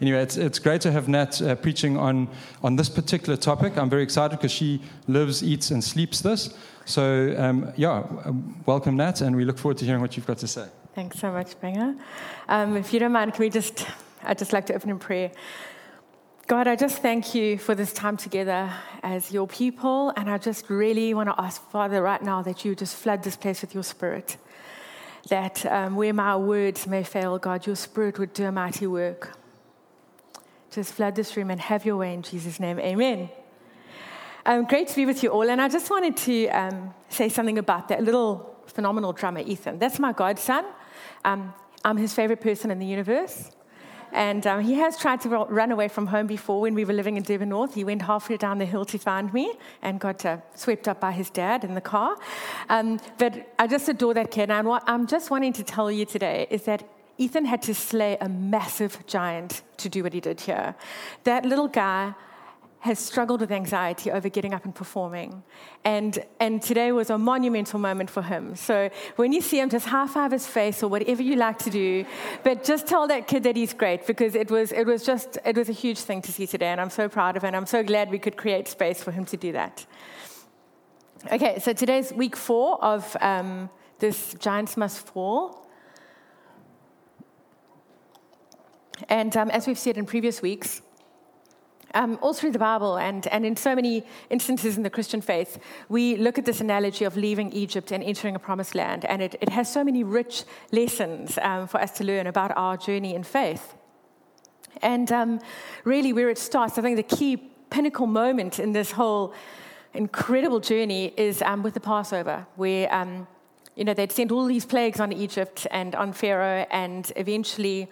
anyway, it's, it's great to have Nat uh, preaching on, on this particular topic. I'm very excited because she lives, eats, and sleeps this. So, um, yeah, welcome, Nat, and we look forward to hearing what you've got to say. Thanks so much, Benga. Um, if you don't mind, can we just, I'd just like to open in prayer. God, I just thank you for this time together as your people. And I just really want to ask, Father, right now that you just flood this place with your spirit. That um, where my words may fail, God, your spirit would do a mighty work. Just flood this room and have your way in Jesus' name. Amen. Um, great to be with you all. And I just wanted to um, say something about that little phenomenal drummer, Ethan. That's my godson. Um, I'm his favorite person in the universe. And um, he has tried to run away from home before when we were living in Durban North. He went halfway down the hill to find me and got uh, swept up by his dad in the car. Um, but I just adore that kid. And what I'm just wanting to tell you today is that Ethan had to slay a massive giant to do what he did here. That little guy has struggled with anxiety over getting up and performing. And, and today was a monumental moment for him. So when you see him, just high five his face or whatever you like to do. But just tell that kid that he's great because it was, it was just, it was a huge thing to see today. And I'm so proud of him. I'm so glad we could create space for him to do that. Okay, so today's week four of um, this Giants Must Fall. And um, as we've said in previous weeks, um, all through the Bible and, and in so many instances in the Christian faith, we look at this analogy of leaving Egypt and entering a promised land. And it, it has so many rich lessons um, for us to learn about our journey in faith. And um, really, where it starts, I think the key pinnacle moment in this whole incredible journey is um, with the Passover, where um, you know they'd sent all these plagues on Egypt and on Pharaoh, and eventually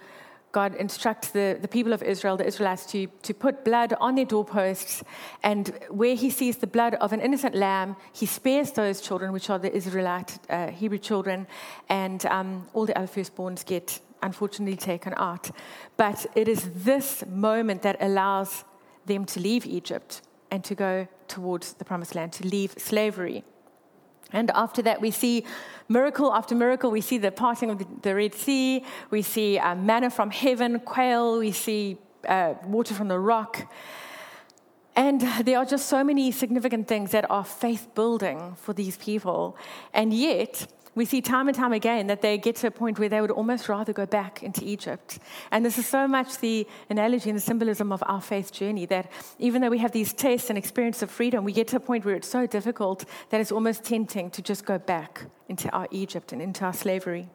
God instructs the, the people of Israel, the Israelites, to, to put blood on their doorposts. And where he sees the blood of an innocent lamb, he spares those children, which are the Israelite uh, Hebrew children, and um, all the other firstborns get unfortunately taken out. But it is this moment that allows them to leave Egypt and to go towards the promised land, to leave slavery. And after that, we see miracle after miracle. We see the parting of the, Red Sea. We see uh, manna from heaven, quail. We see uh, water from the rock. And there are just so many significant things that are faith building for these people. And yet, we see time and time again that they get to a point where they would almost rather go back into Egypt. And this is so much the analogy and the symbolism of our faith journey that even though we have these tastes and experience of freedom, we get to a point where it's so difficult that it's almost tempting to just go back into our Egypt and into our slavery.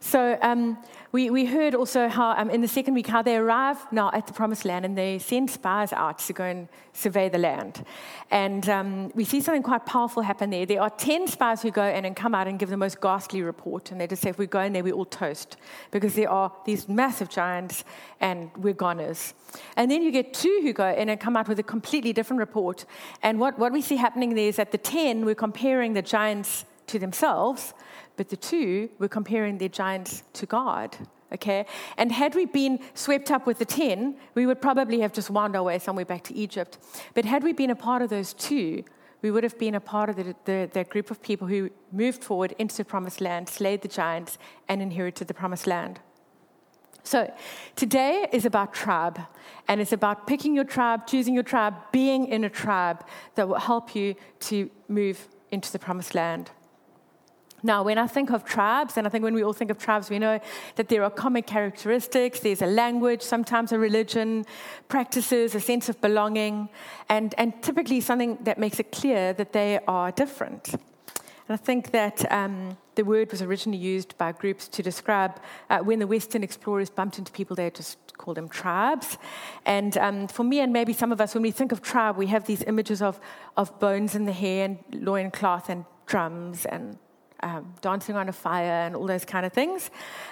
So um, we, we heard also how um, in the second week how they arrive now at the promised land and they send spies out to go and survey the land. And um, we see something quite powerful happen there. There are 10 spies who go in and come out and give the most ghastly report. And they just say, if we go in there, we all toast because there are these massive giants and we're goners. And then you get two who go in and come out with a completely different report. And what, what we see happening there is that the 10 were comparing the giants to themselves but the two were comparing their giants to God. Okay? And had we been swept up with the 10, we would probably have just wound our way somewhere back to Egypt. But had we been a part of those two, we would have been a part of the, the, the group of people who moved forward into the promised land, slayed the giants, and inherited the promised land. So, today is about tribe, and it's about picking your tribe, choosing your tribe, being in a tribe that will help you to move into the promised land. Now, when I think of tribes, and I think when we all think of tribes, we know that there are common characteristics. There's a language, sometimes a religion, practices, a sense of belonging, and, and typically something that makes it clear that they are different. And I think that um, the word was originally used by groups to describe uh, when the Western explorers bumped into people, they just called them tribes. And um, for me and maybe some of us, when we think of tribe, we have these images of, of bones in the hair and loincloth and drums and um, dancing on a fire and all those kind of things.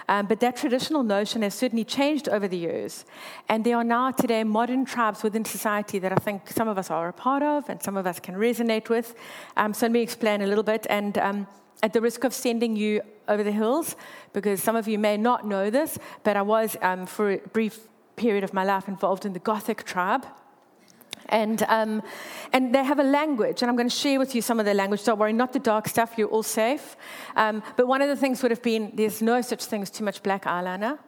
Um, but that traditional notion has certainly changed over the years. And there are now today modern tribes within society that I think some of us are a part of and some of us can resonate with. Um, so let me explain a little bit. And um, at the risk of sending you over the hills, because some of you may not know this, but I was um, for a brief period of my life involved in the Gothic tribe. And, um, and they have a language, and I'm going to share with you some of their language. Don't worry, not the dark stuff, you're all safe. Um, but one of the things would have been there's no such thing as too much black eyeliner.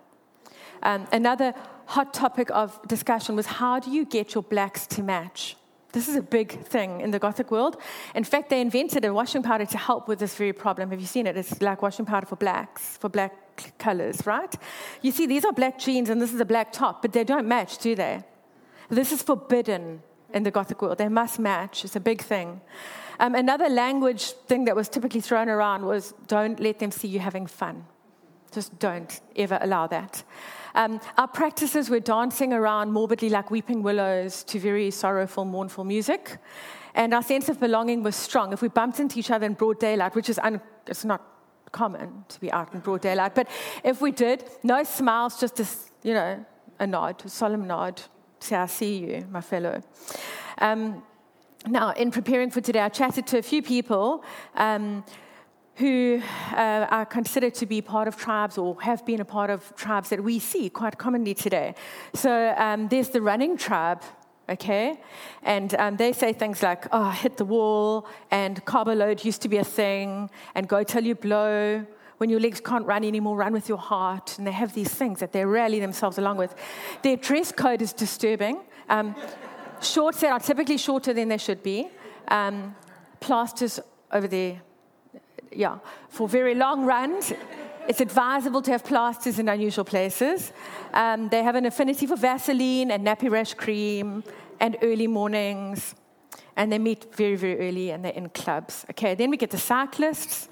Um, another hot topic of discussion was how do you get your blacks to match? This is a big thing in the Gothic world. In fact, they invented a washing powder to help with this very problem. Have you seen it? It's like washing powder for blacks, for black colors, right? You see, these are black jeans and this is a black top, but they don't match, do they? This is forbidden in the Gothic world. They must match. It's a big thing. Um, another language thing that was typically thrown around was don't let them see you having fun. Just don't ever allow that. Um, our practices were dancing around morbidly like weeping willows to very sorrowful, mournful music. And our sense of belonging was strong. If we bumped into each other in broad daylight, which is un- it's not common to be out in broad daylight, but if we did, no smiles, just a, you know, a nod, a solemn nod. Say, I see you, my fellow. Um, now, in preparing for today, I chatted to a few people um, who uh, are considered to be part of tribes or have been a part of tribes that we see quite commonly today. So um, there's the running tribe, okay? And um, they say things like, oh, hit the wall, and carbo load used to be a thing, and go till you blow. When your legs can't run anymore, run with your heart. And they have these things that they rally themselves along with. Their dress code is disturbing. Um, shorts that are typically shorter than they should be. Um, plasters over there yeah, for very long runs, it's advisable to have plasters in unusual places. Um, they have an affinity for Vaseline and nappy rash cream and early mornings. And they meet very, very early and they're in clubs. Okay, then we get the cyclists.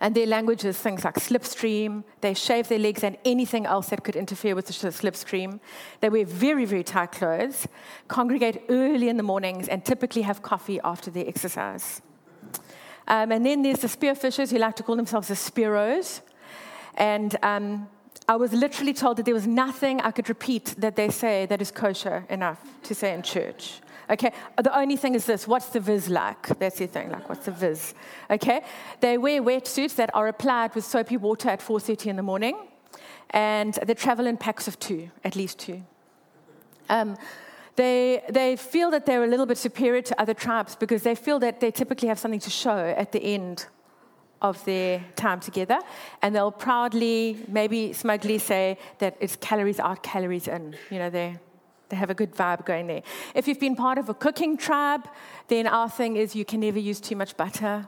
And their language is things like slipstream. They shave their legs and anything else that could interfere with the slipstream. They wear very, very tight clothes, congregate early in the mornings, and typically have coffee after their exercise. Um, and then there's the spearfishers who like to call themselves the spearos. And um, I was literally told that there was nothing I could repeat that they say that is kosher enough to say in church. Okay, the only thing is this what's the viz like? That's the thing, like, what's the viz? Okay, they wear wetsuits that are applied with soapy water at 4.30 in the morning, and they travel in packs of two, at least two. Um, they, they feel that they're a little bit superior to other tribes because they feel that they typically have something to show at the end of their time together. And they'll proudly, maybe smugly say that it's calories out, calories in. You know, they, they have a good vibe going there. If you've been part of a cooking tribe, then our thing is you can never use too much butter.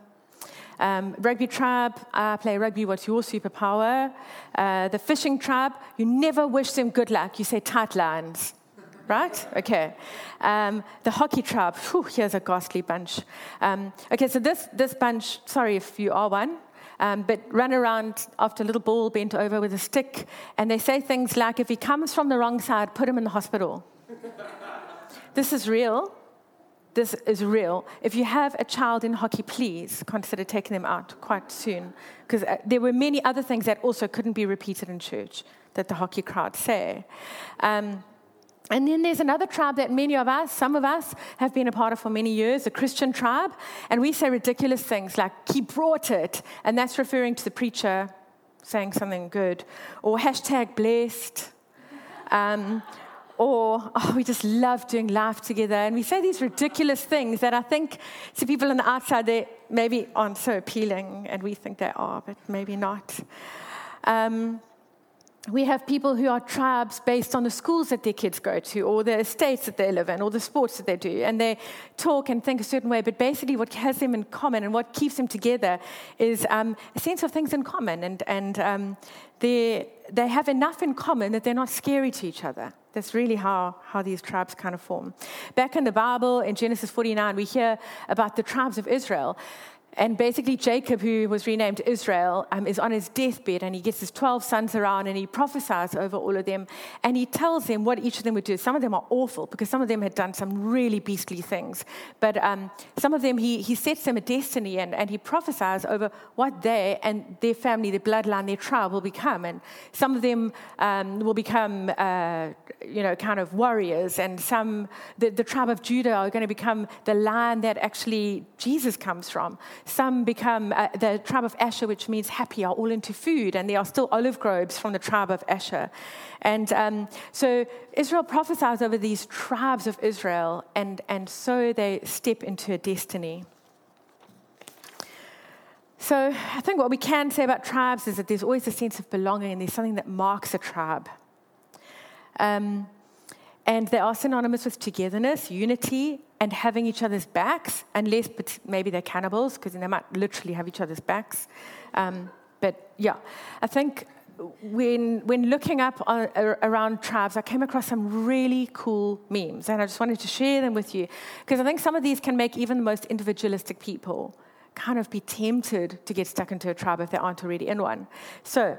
Um, rugby tribe, I play rugby, what's your superpower? Uh, the fishing tribe, you never wish them good luck, you say tight lines right? Okay. Um, the hockey tribe, here's a ghastly bunch. Um, okay, so this, this bunch, sorry if you are one, um, but run around after a little ball bent over with a stick, and they say things like, if he comes from the wrong side, put him in the hospital. this is real. This is real. If you have a child in hockey, please consider taking them out quite soon, because uh, there were many other things that also couldn't be repeated in church that the hockey crowd say. Um, and then there's another tribe that many of us, some of us, have been a part of for many years, a Christian tribe. And we say ridiculous things like, he brought it. And that's referring to the preacher saying something good. Or hashtag blessed. Um, or, oh, we just love doing life together. And we say these ridiculous things that I think to people on the outside, they maybe aren't so appealing. And we think they are, but maybe not. Um, we have people who are tribes based on the schools that their kids go to, or the estates that they live in, or the sports that they do. And they talk and think a certain way, but basically, what has them in common and what keeps them together is um, a sense of things in common. And, and um, they, have enough in common that they're not scary to each other. That's really how, how these tribes kind of form. Back in the Bible, in Genesis 49, we hear about the tribes of Israel. And basically, Jacob, who was renamed Israel, um, is on his deathbed and he gets his 12 sons around and he prophesies over all of them. And he tells them what each of them would do. Some of them are awful because some of them had done some really beastly things. But um, some of them, he, he sets them a destiny and, and he prophesies over what they and their family, their bloodline, their tribe will become. And some of them um, will become, uh, you know, kind of warriors. And some, the, the tribe of Judah are going to become the line that actually Jesus comes from. Some become uh, the tribe of Asher, which means happy, are all into food, and there are still olive groves from the tribe of Asher. And um, so Israel prophesies over these tribes of Israel, and, and so they step into a destiny. So I think what we can say about tribes is that there's always a sense of belonging and there's something that marks a tribe. Um, and they are synonymous with togetherness, unity, and having each other's backs, unless maybe they're cannibals, because they might literally have each other's backs. Um, but yeah, I think when, when looking up on, around tribes, I came across some really cool memes, and I just wanted to share them with you, because I think some of these can make even the most individualistic people kind of be tempted to get stuck into a tribe if they aren't already in one. So,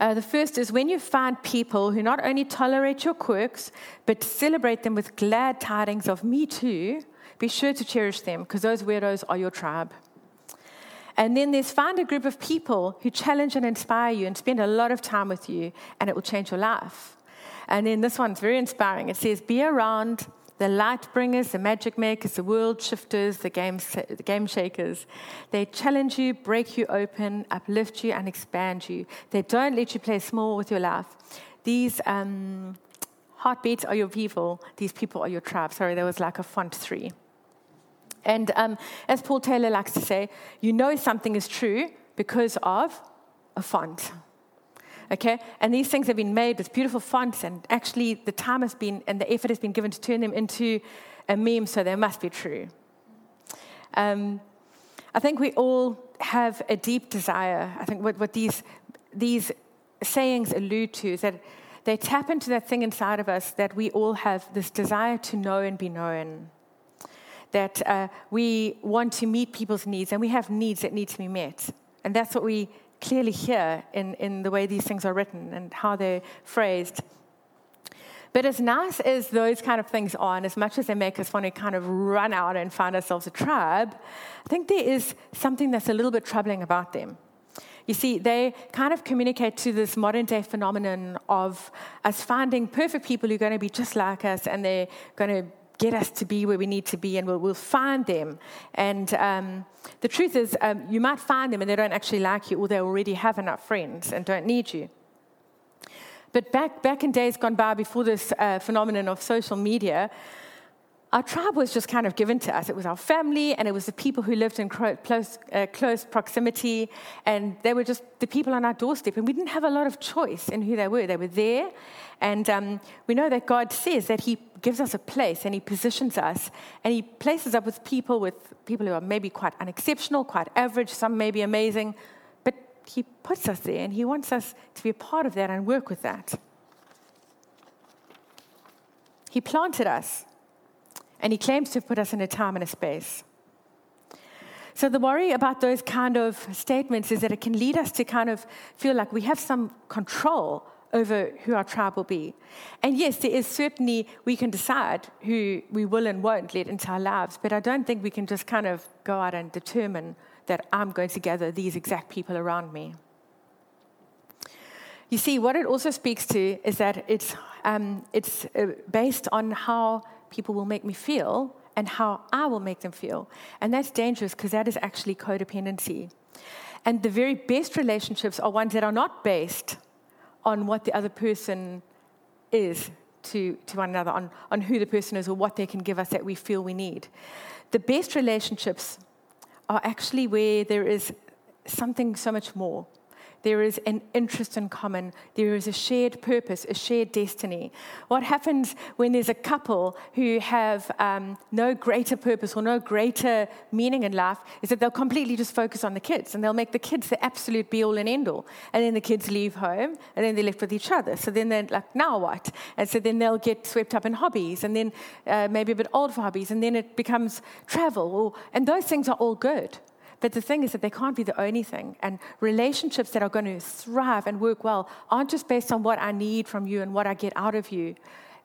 uh, the first is when you find people who not only tolerate your quirks, but celebrate them with glad tidings of me too, be sure to cherish them because those weirdos are your tribe. And then there's find a group of people who challenge and inspire you and spend a lot of time with you, and it will change your life. And then this one's very inspiring. It says, Be around the light bringers, the magic makers, the world shifters, the game, the game shakers. They challenge you, break you open, uplift you, and expand you. They don't let you play small with your life. These um, heartbeats are your people, these people are your tribe. Sorry, there was like a font three. And um, as Paul Taylor likes to say, you know something is true because of a font okay? And these things have been made with beautiful fonts, and actually the time has been and the effort has been given to turn them into a meme, so they must be true. Um, I think we all have a deep desire. I think what, what these, these sayings allude to is that they tap into that thing inside of us that we all have this desire to know and be known. That uh, we want to meet people's needs and we have needs that need to be met. And that's what we clearly hear in, in the way these things are written and how they're phrased. But as nice as those kind of things are, and as much as they make us want to kind of run out and find ourselves a tribe, I think there is something that's a little bit troubling about them. You see, they kind of communicate to this modern day phenomenon of us finding perfect people who are going to be just like us and they're going to get us to be where we need to be, and we'll, we'll find them. And um, the truth is, um, you might find them and they don't actually like you, or they already have enough friends and don't need you. But back, back in days gone by, before this uh, phenomenon of social media, our tribe was just kind of given to us. It was our family, and it was the people who lived in close, uh, close proximity, and they were just the people on our doorstep. And we didn't have a lot of choice in who they were. They were there, and um, we know that God says that He gives us a place and He positions us, and He places us with people with people who are maybe quite unexceptional, quite average, some may be amazing, but He puts us there, and He wants us to be a part of that and work with that. He planted us and he claims to have put us in a time and a space. So the worry about those kind of statements is that it can lead us to kind of feel like we have some control over who our tribe will be. And yes, there is certainly, we can decide who we will and won't let into our lives, but I don't think we can just kind of go out and determine that I'm going to gather these exact people around me. You see, what it also speaks to is that it's, um, it's uh, based on how people will make me feel and how I will make them feel. And that's dangerous because that is actually codependency. And the very best relationships are ones that are not based on what the other person is to, to one another, on, on who the person is or what they can give us that we feel we need. The best relationships are actually where there is something so much more there is an interest in common. There is a shared purpose, a shared destiny. What happens when there's a couple who have um, no greater purpose or no greater meaning in life is that they'll completely just focus on the kids and they'll make the kids the absolute be all and end all. And then the kids leave home and then they're left with each other. So then they're like, now what? And so then they'll get swept up in hobbies and then uh, maybe a bit old for hobbies and then it becomes travel. Or, and those things are all good. But the thing is that they can't be the only thing. And relationships that are going to thrive and work well aren't just based on what I need from you and what I get out of you.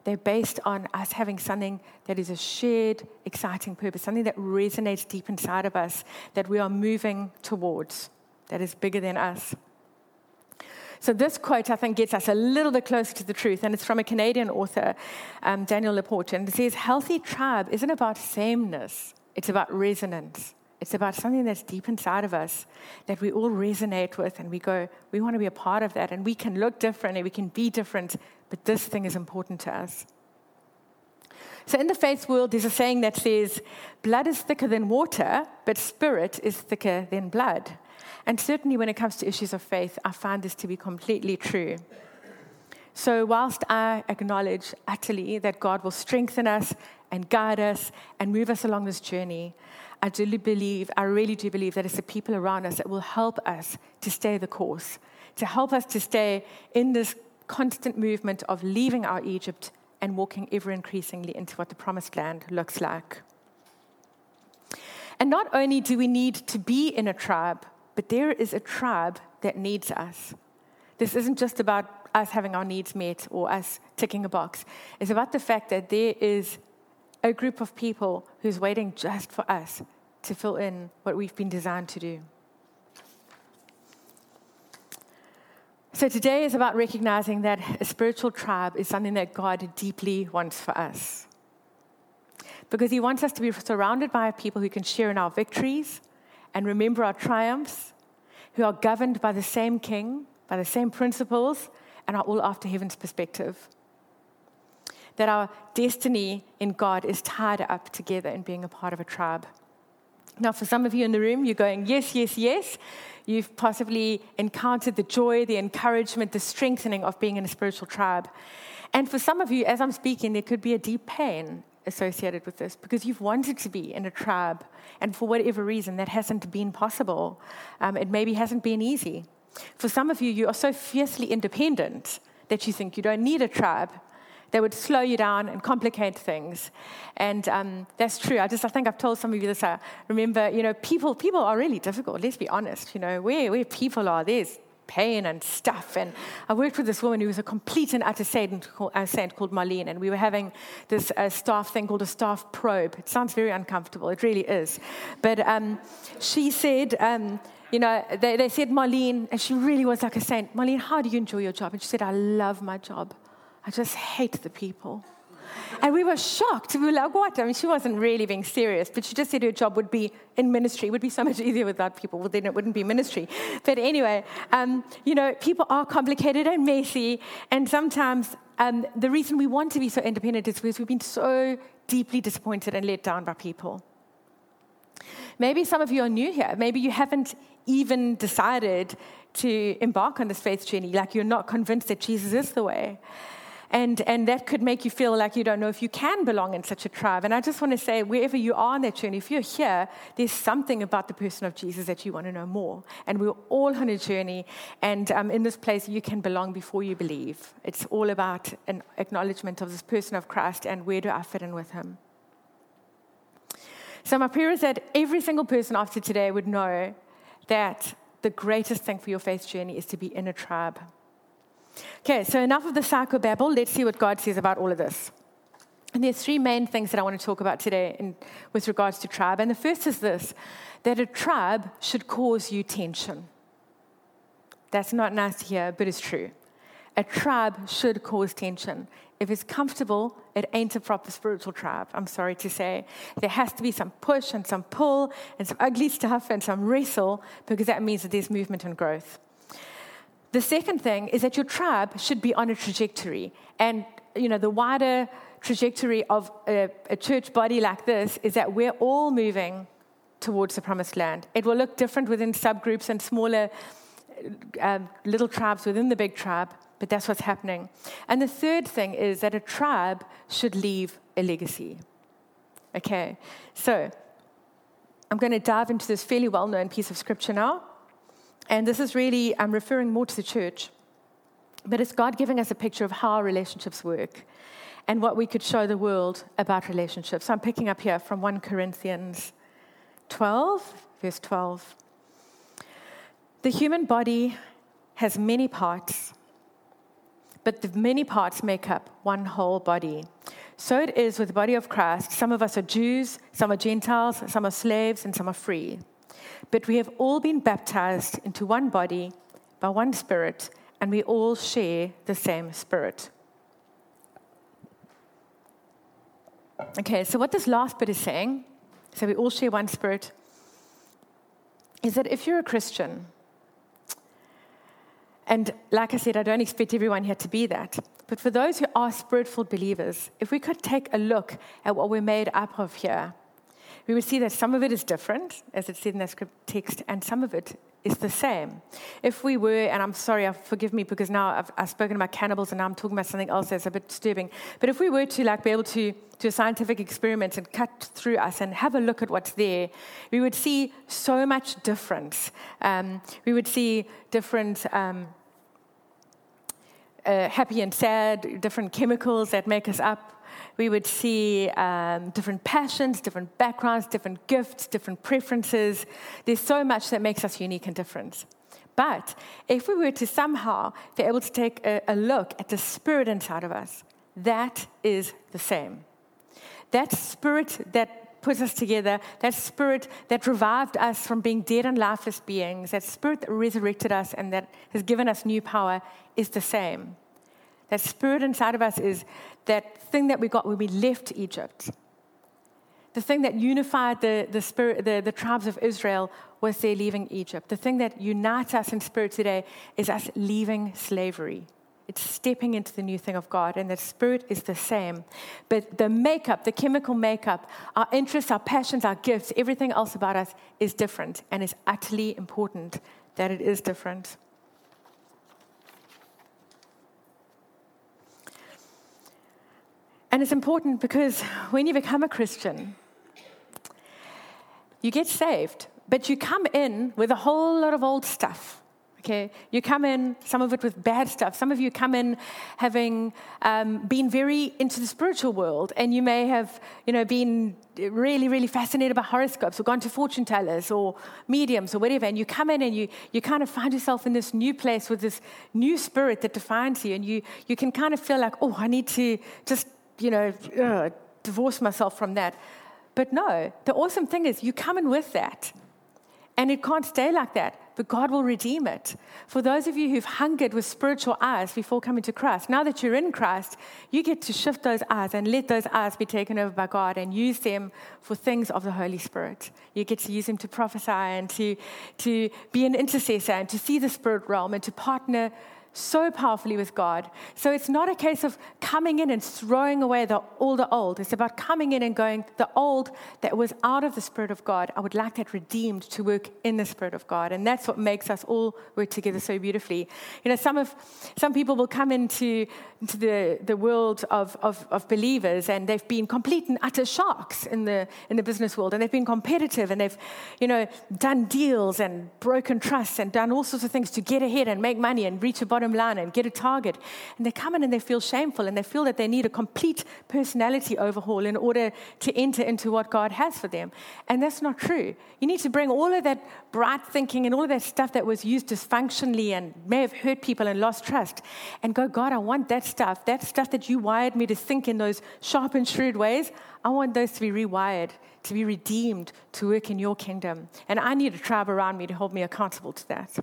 They're based on us having something that is a shared, exciting purpose, something that resonates deep inside of us, that we are moving towards, that is bigger than us. So, this quote, I think, gets us a little bit closer to the truth, and it's from a Canadian author, um, Danielle LaPorte, and it says, Healthy tribe isn't about sameness, it's about resonance. It's about something that's deep inside of us that we all resonate with, and we go, we want to be a part of that. And we can look different and we can be different, but this thing is important to us. So, in the faith world, there's a saying that says, blood is thicker than water, but spirit is thicker than blood. And certainly, when it comes to issues of faith, I find this to be completely true. So, whilst I acknowledge utterly that God will strengthen us and guide us and move us along this journey, I do believe, I really do believe that it's the people around us that will help us to stay the course, to help us to stay in this constant movement of leaving our Egypt and walking ever increasingly into what the promised land looks like. And not only do we need to be in a tribe, but there is a tribe that needs us. This isn't just about us having our needs met or us ticking a box. It's about the fact that there is a group of people who's waiting just for us to fill in what we've been designed to do. So today is about recognizing that a spiritual tribe is something that God deeply wants for us. Because He wants us to be surrounded by people who can share in our victories and remember our triumphs, who are governed by the same King, by the same principles, and are all after heaven's perspective. That our destiny in God is tied up together in being a part of a tribe. Now, for some of you in the room, you're going, yes, yes, yes. You've possibly encountered the joy, the encouragement, the strengthening of being in a spiritual tribe. And for some of you, as I'm speaking, there could be a deep pain associated with this because you've wanted to be in a tribe, and for whatever reason, that hasn't been possible. Um, it maybe hasn't been easy. For some of you, you are so fiercely independent that you think you don't need a tribe. They would slow you down and complicate things, and um, that's true. I just I think I've told some of you this. I remember, you know, people people are really difficult. Let's be honest. You know, where where people are, there's pain and stuff. And I worked with this woman who was a complete and utter saint, a saint called Marlene, and we were having this uh, staff thing called a staff probe. It sounds very uncomfortable, it really is. But um, she said, um, you know, they, they said, Marlene, and she really was like a saint, Marlene, how do you enjoy your job? And she said, I love my job. I just hate the people. And we were shocked. We were like, what? I mean, she wasn't really being serious, but she just said her job would be in ministry. It would be so much easier without people. Well, then it wouldn't be ministry. But anyway, um, you know, people are complicated and messy. And sometimes um, the reason we want to be so independent is because we've been so deeply disappointed and let down by people. Maybe some of you are new here. Maybe you haven't even decided to embark on this faith journey. Like you're not convinced that Jesus is the way. And, and that could make you feel like you don't know if you can belong in such a tribe. And I just want to say, wherever you are on that journey, if you're here, there's something about the person of Jesus that you want to know more. And we're all on a journey. And um, in this place, you can belong before you believe. It's all about an acknowledgement of this person of Christ and where do I fit in with him. So, my prayer is that every single person after today would know that the greatest thing for your faith journey is to be in a tribe. Okay, so enough of the psychobabble. Let's see what God says about all of this. And there's three main things that I want to talk about today in, with regards to tribe. And the first is this that a tribe should cause you tension. That's not nice to hear, but it's true. A tribe should cause tension. If it's comfortable, it ain't a proper spiritual tribe. I'm sorry to say. There has to be some push and some pull and some ugly stuff and some wrestle because that means that there's movement and growth. The second thing is that your tribe should be on a trajectory. And, you know, the wider trajectory of a, a church body like this is that we're all moving towards the promised land. It will look different within subgroups and smaller um, little tribes within the big tribe, but that's what's happening. And the third thing is that a tribe should leave a legacy. Okay, so I'm going to dive into this fairly well known piece of scripture now. And this is really, I'm referring more to the church, but it's God giving us a picture of how relationships work and what we could show the world about relationships. So I'm picking up here from 1 Corinthians 12, verse 12. The human body has many parts, but the many parts make up one whole body. So it is with the body of Christ. Some of us are Jews, some are Gentiles, some are slaves, and some are free. But we have all been baptized into one body by one Spirit, and we all share the same Spirit. Okay, so what this last bit is saying, so we all share one Spirit, is that if you're a Christian, and like I said, I don't expect everyone here to be that, But for those who are spirit filled believers, if we could take a look at what we're made up of here, we would see that some of it is different, as it said in that script text, and some of it is the same. If we were, and I'm sorry, forgive me because now I've, I've, spoken about cannibals and now I'm talking about something else that's a bit disturbing. But if we were to like be able to do a scientific experiment and cut through us and have a look at what's there, we would see so much difference. Um, we would see different. Um, uh, happy and sad, different chemicals that make us up we would see um, different passions, different backgrounds, different gifts, different preferences. There's so much that makes us unique and different. But if we were to somehow be able to take a, a look at the spirit inside of us, that is the same. That spirit that puts us together, that spirit that revived us from being dead and lifeless beings, that spirit that resurrected us and that has given us new power is the same. That spirit inside of us is that thing that we got when we left Egypt. The thing that unified the, the, spirit, the, the tribes of Israel was their leaving Egypt. The thing that unites us in spirit today is us leaving slavery. It's stepping into the new thing of God, and the spirit is the same. But the makeup, the chemical makeup, our interests, our passions, our gifts, everything else about us is different, and it's utterly important that it is different. And it's important because when you become a Christian, you get saved, but you come in with a whole lot of old stuff. Okay, you come in, some of it with bad stuff. Some of you come in having um, been very into the spiritual world, and you may have, you know, been really, really fascinated by horoscopes, or gone to fortune tellers, or mediums, or whatever. And you come in, and you you kind of find yourself in this new place with this new spirit that defines you, and you you can kind of feel like, oh, I need to just you know, ugh, divorce myself from that. But no, the awesome thing is you come in with that. And it can't stay like that, but God will redeem it. For those of you who've hungered with spiritual eyes before coming to Christ, now that you're in Christ, you get to shift those eyes and let those eyes be taken over by God and use them for things of the Holy Spirit. You get to use them to prophesy and to, to be an intercessor and to see the spirit realm and to partner so powerfully with God. So it's not a case of coming in and throwing away the, all the old. It's about coming in and going, the old that was out of the Spirit of God, I would like that redeemed to work in the Spirit of God. And that's what makes us all work together so beautifully. You know, some of some people will come into, into the, the world of, of, of believers and they've been complete and utter sharks in the in the business world and they've been competitive and they've, you know, done deals and broken trusts and done all sorts of things to get ahead and make money and reach a bottom bottom line and get a target. And they come in and they feel shameful and they feel that they need a complete personality overhaul in order to enter into what God has for them. And that's not true. You need to bring all of that bright thinking and all of that stuff that was used dysfunctionally and may have hurt people and lost trust and go, God, I want that stuff, that stuff that you wired me to think in those sharp and shrewd ways. I want those to be rewired, to be redeemed, to work in your kingdom. And I need a tribe around me to hold me accountable to that.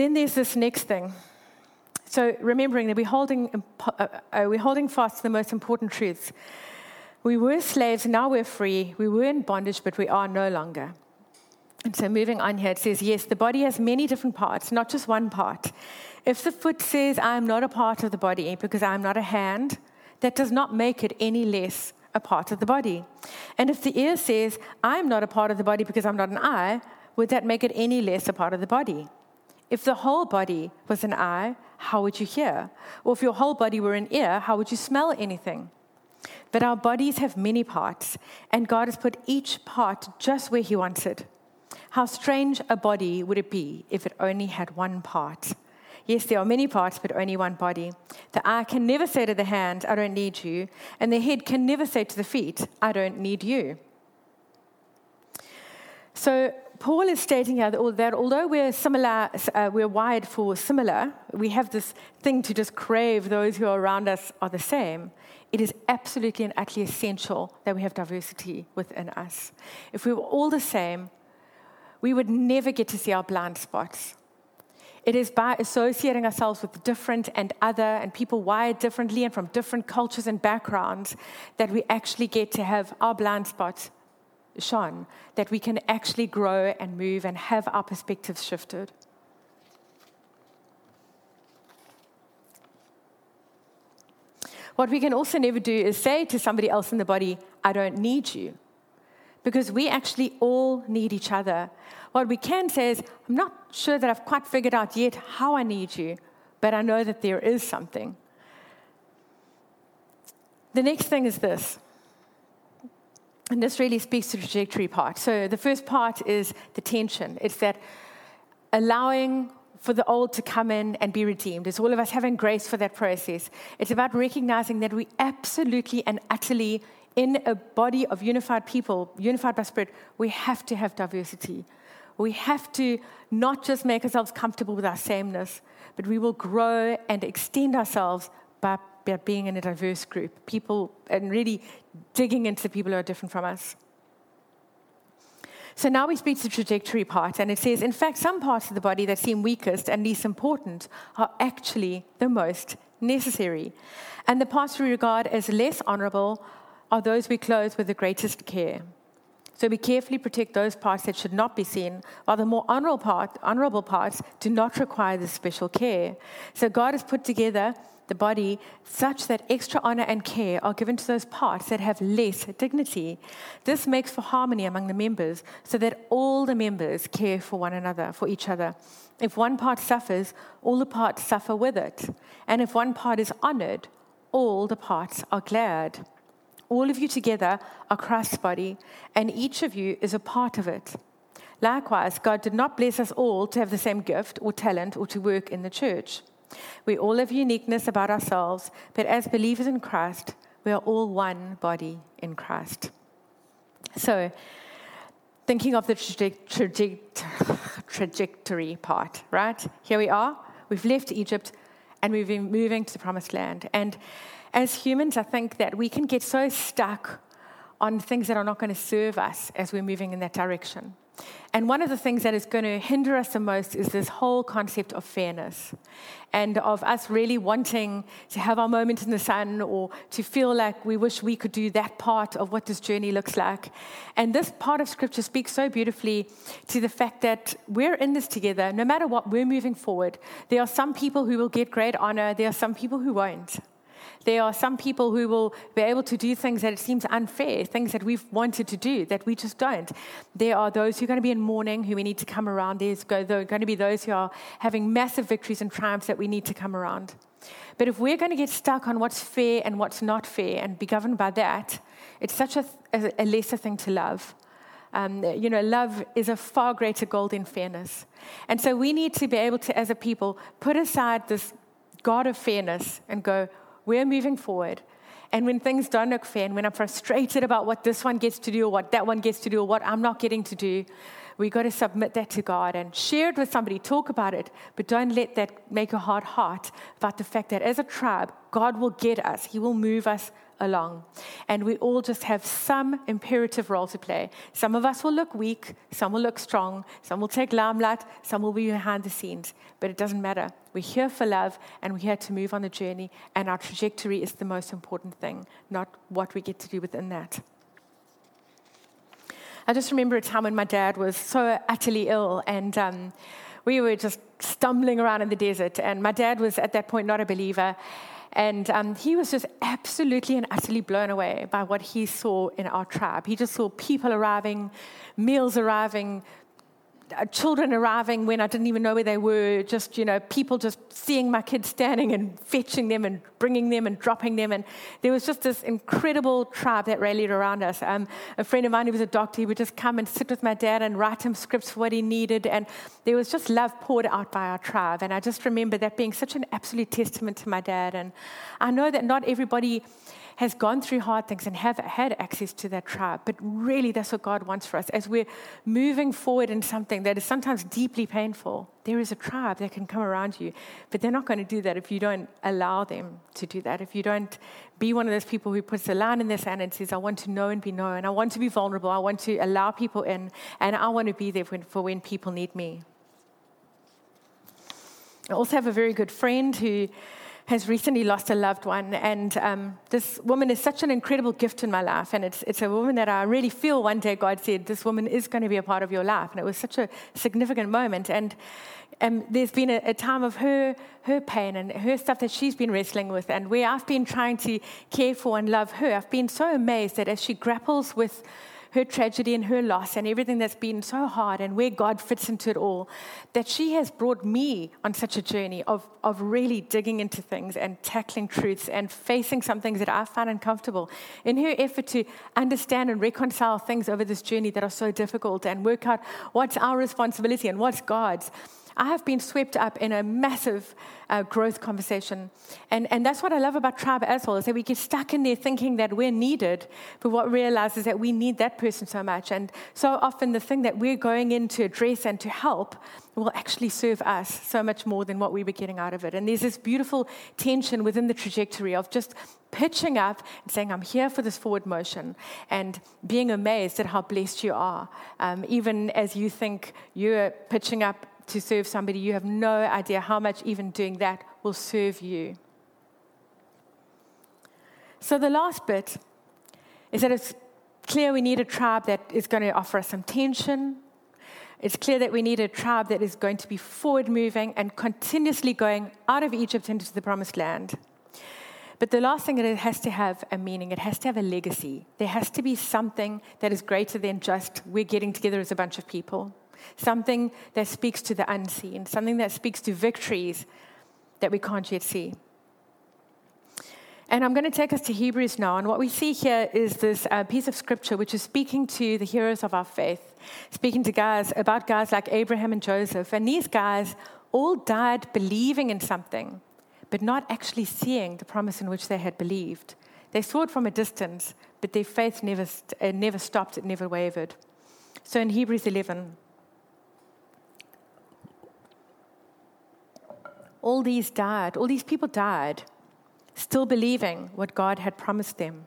Then there's this next thing. So remembering that we're holding, uh, uh, we're holding fast to the most important truths. We were slaves, now we're free. We were in bondage, but we are no longer. And so moving on here, it says, yes, the body has many different parts, not just one part. If the foot says, I am not a part of the body because I am not a hand, that does not make it any less a part of the body. And if the ear says, I am not a part of the body because I'm not an eye, would that make it any less a part of the body? If the whole body was an eye, how would you hear? Or if your whole body were an ear, how would you smell anything? But our bodies have many parts, and God has put each part just where He wants it. How strange a body would it be if it only had one part? Yes, there are many parts, but only one body. The eye can never say to the hand, I don't need you, and the head can never say to the feet, I don't need you. So, Paul is stating here that although we're similar, uh, we're wired for similar, we have this thing to just crave those who are around us are the same. It is absolutely and utterly essential that we have diversity within us. If we were all the same, we would never get to see our blind spots. It is by associating ourselves with different and other and people wired differently and from different cultures and backgrounds that we actually get to have our blind spots shone, that we can actually grow and move and have our perspectives shifted. What we can also never do is say to somebody else in the body, I don't need you. Because we actually all need each other. What we can say is, I'm not sure that I've quite figured out yet how I need you, but I know that there is something. The next thing is this and this really speaks to the trajectory part. So the first part is the tension. It's that allowing for the old to come in and be redeemed. It's all of us having grace for that process. It's about recognizing that we absolutely and utterly, in a body of unified people, unified by spirit, we have to have diversity. We have to not just make ourselves comfortable with our sameness, but we will grow and extend ourselves by, being in a diverse group, people, and really digging into the people who are different from us. So now we speak to the trajectory part, and it says, in fact, some parts of the body that seem weakest and least important are actually the most necessary. And the parts we regard as less honorable are those we clothe with the greatest care. So we carefully protect those parts that should not be seen, while the more honorable, part, honorable parts do not require this special care. So God has put together the body such that extra honor and care are given to those parts that have less dignity. This makes for harmony among the members so that all the members care for one another, for each other. If one part suffers, all the parts suffer with it. And if one part is honored, all the parts are glad. All of you together are Christ's body, and each of you is a part of it. Likewise, God did not bless us all to have the same gift or talent or to work in the church. We all have uniqueness about ourselves, but as believers in Christ, we are all one body in Christ. So, thinking of the trajectory part, right? Here we are. We've left Egypt and we've been moving to the promised land. And as humans, I think that we can get so stuck on things that are not going to serve us as we're moving in that direction. And one of the things that is going to hinder us the most is this whole concept of fairness and of us really wanting to have our moment in the sun or to feel like we wish we could do that part of what this journey looks like. And this part of scripture speaks so beautifully to the fact that we're in this together. No matter what, we're moving forward. There are some people who will get great honor, there are some people who won't. There are some people who will be able to do things that it seems unfair, things that we've wanted to do that we just don't. There are those who are going to be in mourning who we need to come around. There's going to be those who are having massive victories and triumphs that we need to come around. But if we're going to get stuck on what's fair and what's not fair and be governed by that, it's such a, a lesser thing to love. Um, you know, love is a far greater goal than fairness. And so we need to be able to, as a people, put aside this God of fairness and go, we're moving forward. And when things don't look fair, and when I'm frustrated about what this one gets to do, or what that one gets to do, or what I'm not getting to do, we got to submit that to God and share it with somebody, talk about it, but don't let that make a hard heart about the fact that as a tribe, God will get us, He will move us along. And we all just have some imperative role to play. Some of us will look weak, some will look strong, some will take limelight, some will be behind the scenes. But it doesn't matter. We're here for love and we're here to move on the journey, and our trajectory is the most important thing, not what we get to do within that. I just remember a time when my dad was so utterly ill, and um, we were just stumbling around in the desert. And my dad was at that point not a believer. And um, he was just absolutely and utterly blown away by what he saw in our tribe. He just saw people arriving, meals arriving, children arriving when I didn't even know where they were, just, you know, people just seeing my kids standing and fetching them and bringing them and dropping them. And there was just this incredible tribe that rallied around us. Um, a friend of mine who was a doctor, he would just come and sit with my dad and write him scripts for what he needed. And there was just love poured out by our tribe. And I just remember that being such an absolute testament to my dad. And I know that not everybody has gone through hard things and have had access to that tribe. But really, that's what God wants for us. As we're moving forward in something that is sometimes deeply painful, there is a tribe that can come around you. But they're not going to do that if you don't allow them to do that. If you don't be one of those people who puts a line in their sand and says, I want to know and be known. I want to be vulnerable. I want to allow people in. And I want to be there for when people need me. I also have a very good friend who has recently lost a loved one, and um, this woman is such an incredible gift in my life. And it's, it's a woman that I really feel one day God said, This woman is going to be a part of your life. And it was such a significant moment. And um, there's been a, a, time of her, her pain and her stuff that she's been wrestling with, and where I've been trying to care for and love her. I've been so amazed that as she grapples with her tragedy and her loss and everything that's been so hard and where God fits into it all, that she has brought me on such a journey of, of really digging into things and tackling truths and facing some things that I find uncomfortable in her effort to understand and reconcile things over this journey that are so difficult and work out what's our responsibility and what's God's. I have been swept up in a massive uh, growth conversation. And, and that's what I love about Tribe as well, is that we get stuck in there thinking that we're needed, but what we realize is that we need that person so much. And so often the thing that we're going in to address and to help will actually serve us so much more than what we were getting out of it. And there's this beautiful tension within the trajectory of just pitching up and saying, I'm here for this forward motion, and being amazed at how blessed you are. Um, even as you think you're pitching up to serve somebody, you have no idea how much even doing that will serve you. So, the last bit is that it's clear we need a tribe that is going to offer us some tension. It's clear that we need a tribe that is going to be forward moving and continuously going out of Egypt into the promised land. But the last thing it has to have a meaning, it has to have a legacy. There has to be something that is greater than just we're getting together as a bunch of people something that speaks to the unseen, something that speaks to victories that we can't yet see. And I'm going to take us to Hebrews now. And what we see here is this uh, piece of scripture which is speaking to the heroes of our faith, speaking to guys about guys like Abraham and Joseph. And these guys all died believing in something, but not actually seeing the promise in which they had believed. They saw it from a distance, but their faith never, uh, never stopped, it never wavered. So in Hebrews 11, all these died, all these people died, still believing what God had promised them.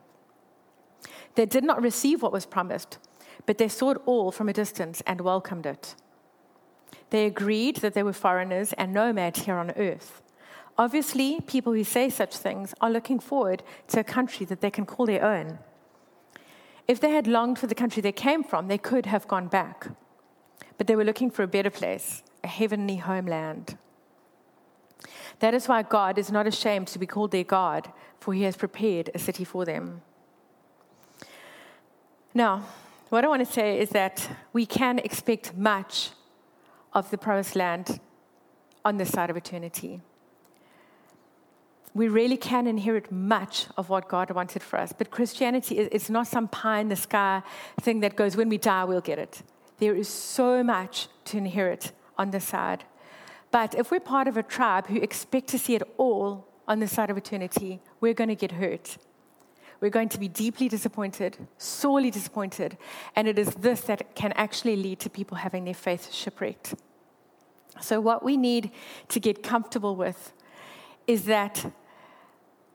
They did not receive what was promised, but they saw it all from a distance and welcomed it. They agreed that they were foreigners and nomads here on earth. Obviously, people who say such things are looking forward to a country that they can call their own. If they had longed for the country they came from, they could have gone back. But they were looking for a better place, a heavenly homeland. That is why God is not ashamed to be called their God, for he has prepared a city for them. Now, what I want to say is that we can expect much of the promised land on this side of eternity. We really can inherit much of what God wanted for us. But Christianity is not some pie in the sky thing that goes, when we die, we'll get it. There is so much to inherit on this side. But if we're part of a tribe who expect to see it all on the side of eternity, we're going to get hurt. We're going to be deeply disappointed, sorely disappointed. And it is this that can actually lead to people having their faith shipwrecked. So, what we need to get comfortable with is that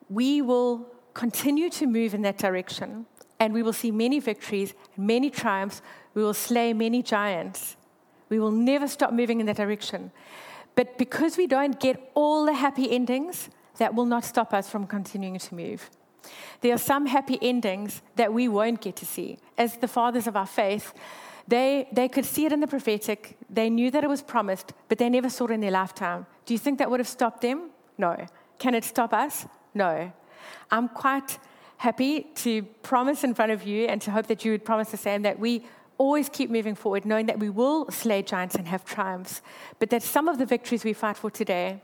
we will continue to move in that direction and we will see many victories, many triumphs. We will slay many giants. We will never stop moving in that direction. But because we don't get all the happy endings, that will not stop us from continuing to move. There are some happy endings that we won't get to see. As the fathers of our faith, they, they could see it in the prophetic, they knew that it was promised, but they never saw it in their lifetime. Do you think that would have stopped them? No. Can it stop us? No. I'm quite happy to promise in front of you and to hope that you would promise the same that we always keep moving forward, knowing that we will slay giants and have triumphs, but that some of the victories we fight for today,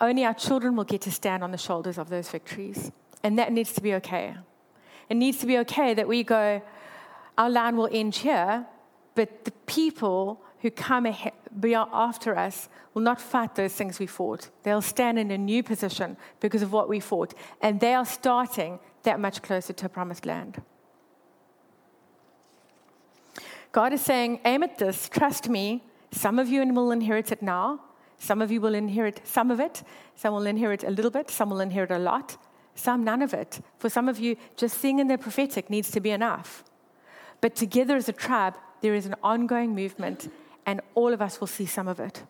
only our children will get to stand on the shoulders of those victories. And that needs to be okay. It needs to be okay that we go, our land will end here, but the people who come ahead, after us will not fight those things we fought. They'll stand in a new position because of what we fought. And they are starting that much closer to a promised land. God is saying, aim at this, trust me. Some of you will inherit it now. Some of you will inherit some of it. Some will inherit a little bit. Some will inherit a lot. Some, none of it. For some of you, just seeing in the prophetic needs to be enough. But together as a tribe, there is an ongoing movement, and all of us will see some of it.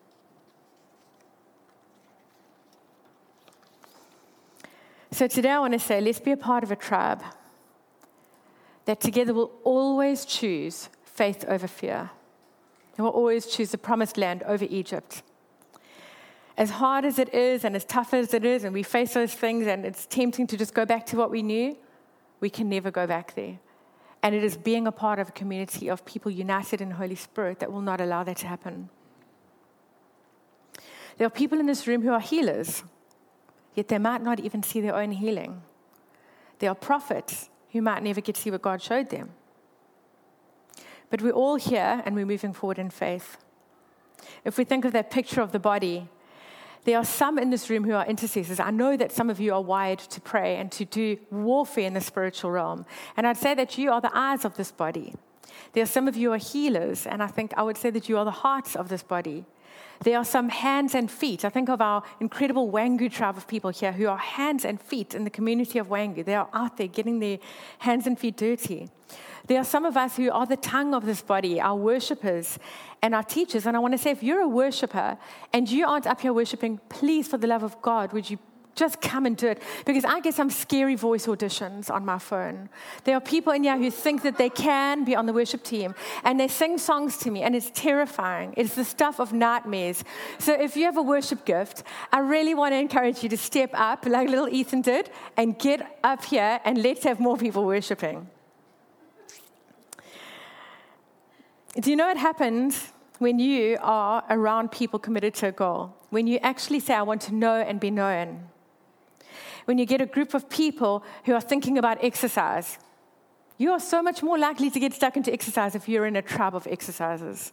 So today I want to say let's be a part of a tribe that together will always choose faith over fear. Will always choose the promised land over Egypt. As hard as it is and as tough as it is, and we face those things, and it's tempting to just go back to what we knew, we can never go back there. And it is being a part of a community of people united in Holy Spirit that will not allow that to happen. There are people in this room who are healers, yet they might not even see their own healing. There are prophets who might never get to see what God showed them. But we're all here and we're moving forward in faith. If we think of that picture of the body, there are some in this room who are intercessors. I know that some of you are wired to pray and to do warfare in the spiritual realm. And I'd say that you are the eyes of this body. There are some of you are healers, and I think I would say that you are the hearts of this body. There are some hands and feet. I think of our incredible Wangu tribe of people here who are hands and feet in the community of Wangu. They are out there getting their hands and feet dirty. There are some of us who are the tongue of this body, our worshippers and our teachers. And I want to say, if you're a worshiper and you aren't up here worshiping, please, for the love of God, would you just come and do it. Because I get some scary voice auditions on my phone. There are people in here who think that they can be on the worship team and they sing songs to me, and it's terrifying. It's the stuff of nightmares. So if you have a worship gift, I really want to encourage you to step up, like little Ethan did, and get up here and let's have more people worshiping. Do you know what happens when you are around people committed to a goal? When you actually say, I want to know and be known when you get a group of people who are thinking about exercise, you are so much more likely to get stuck into exercise if you're in a tribe of exercisers.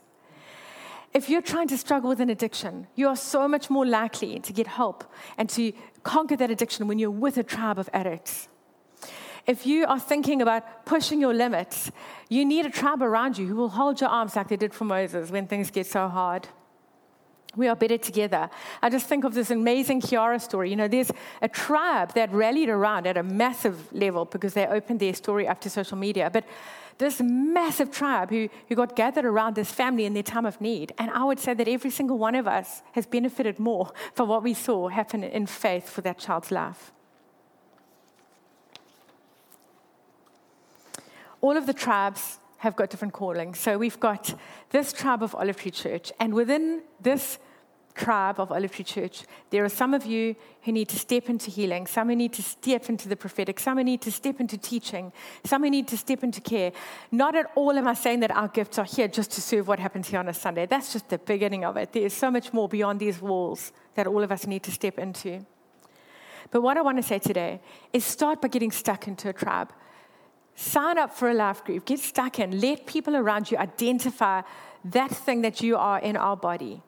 If you're trying to struggle with an addiction, you are so much more likely to get help and to conquer that addiction when you're with a tribe of addicts. If you are thinking about pushing your limits, you need a tribe around you who will hold your arms like they did for Moses when things get so hard we are better together. I just think of this amazing Kiara story. You know, there's a tribe that rallied around at a massive level because they opened their story up to social media. But this massive tribe who, who got gathered around this family in their time of need. And I would say that every single one of us has benefited more from what we saw happen in faith for that child's life. All of the tribes have got different callings. So we've got this tribe of Olive Tree Church, and within this tribe of Olive Tree Church, there are some of you who need to step into healing, some who need to step into the prophetic, some who need to step into teaching, some who need to step into care. Not at all am I saying that our gifts are here just to serve what happens here on a Sunday. That's just the beginning of it. There is so much more beyond these walls that all of us need to step into. But what I want to say today is start by getting stuck into a tribe. Sign up for a life group, get stuck in, let people around you identify that thing that you are in our body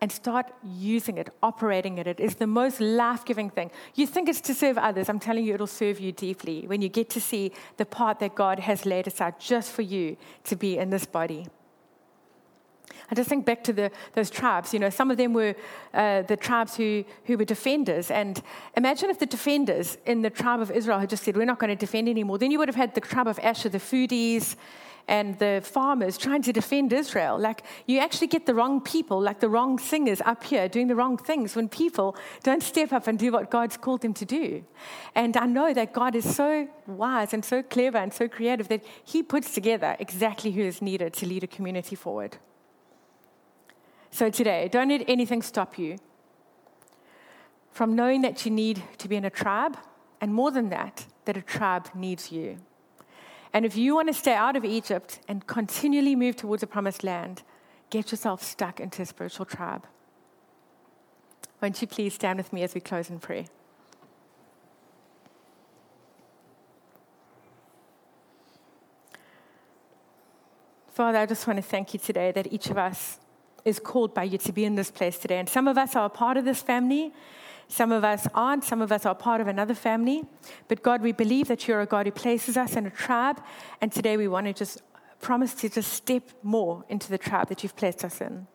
and start using it, operating it. It is the most life giving thing. You think it's to serve others. I'm telling you, it'll serve you deeply when you get to see the part that God has laid aside just for you to be in this body. I just think back to the, those tribes. You know, some of them were uh, the tribes who, who were defenders. And imagine if the defenders in the tribe of Israel had just said, We're not going to defend anymore. Then you would have had the tribe of Asher, the foodies, and the farmers trying to defend Israel. Like, you actually get the wrong people, like the wrong singers up here doing the wrong things when people don't step up and do what God's called them to do. And I know that God is so wise and so clever and so creative that He puts together exactly who is needed to lead a community forward. So today, don't let anything stop you from knowing that you need to be in a tribe, and more than that, that a tribe needs you. And if you want to stay out of Egypt and continually move towards a promised land, get yourself stuck into a spiritual tribe. Won't you please stand with me as we close in prayer? Father, I just want to thank you today that each of us is called by you to be in this place today. And some of us are a part of this family, some of us aren't, some of us are part of another family. But God, we believe that you're a God who places us in a tribe. And today we want to just promise to just step more into the tribe that you've placed us in.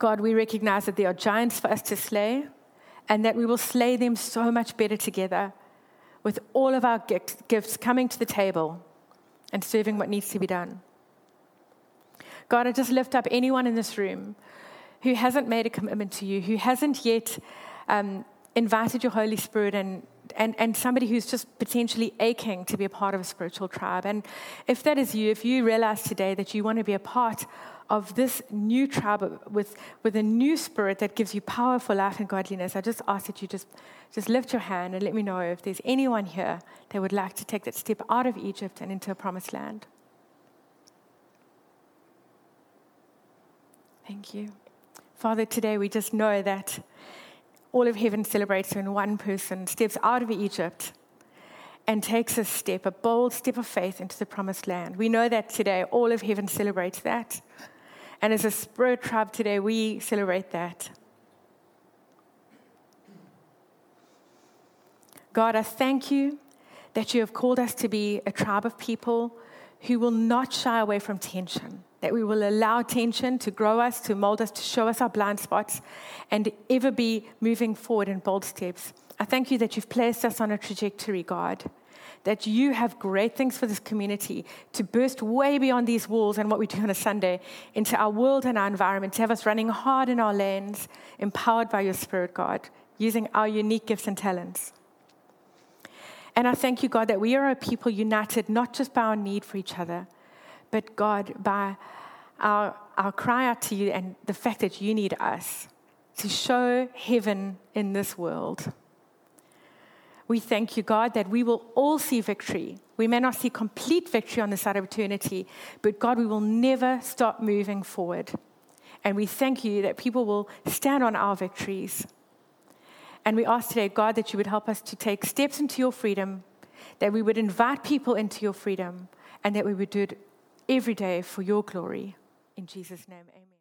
God, we recognize that there are giants for us to slay and that we will slay them so much better together with all of our gifts coming to the table and serving what needs to be done. God, I just lift up anyone in this room who hasn't made a commitment to you, who hasn't yet um, invited your Holy Spirit and and, and somebody who's just potentially aching to be a part of a spiritual tribe. And if that is you, if you realize today that you want to be a part of this new tribe with, with a new spirit that gives you power for life and godliness, I just ask that you just, just lift your hand and let me know if there's anyone here that would like to take that step out of Egypt and into a promised land. Thank you. Father, today we just know that all of heaven celebrates when one person steps out of Egypt and takes a step, a bold step of faith into the promised land. We know that today all of heaven celebrates that. And as a spirit tribe today, we celebrate that. God, I thank you that you have called us to be a tribe of people who will not shy away from tension that we will allow tension to grow us, to mold us, to show us our blind spots, and ever be moving forward in bold steps. I thank you that you've placed us on a trajectory, God, that you have great things for this community to burst way beyond these walls and what we do on a Sunday into our world and our environment, to have us running hard in our lanes, empowered by your Spirit, God, using our unique gifts and talents. And I thank you, God, that we are a people united not just by our need for each other but God, by our, our cry out to you and the fact that you need us to show heaven in this world. We thank you, God, that we will all see victory. We may not see complete victory on the side of eternity, but God, we will never stop moving forward. And we thank you that people will stand on our victories. And we ask today, God, that you would help us to take steps into your freedom, that we would invite people into your freedom, and that we would do it every day for your glory. In Jesus' name, amen.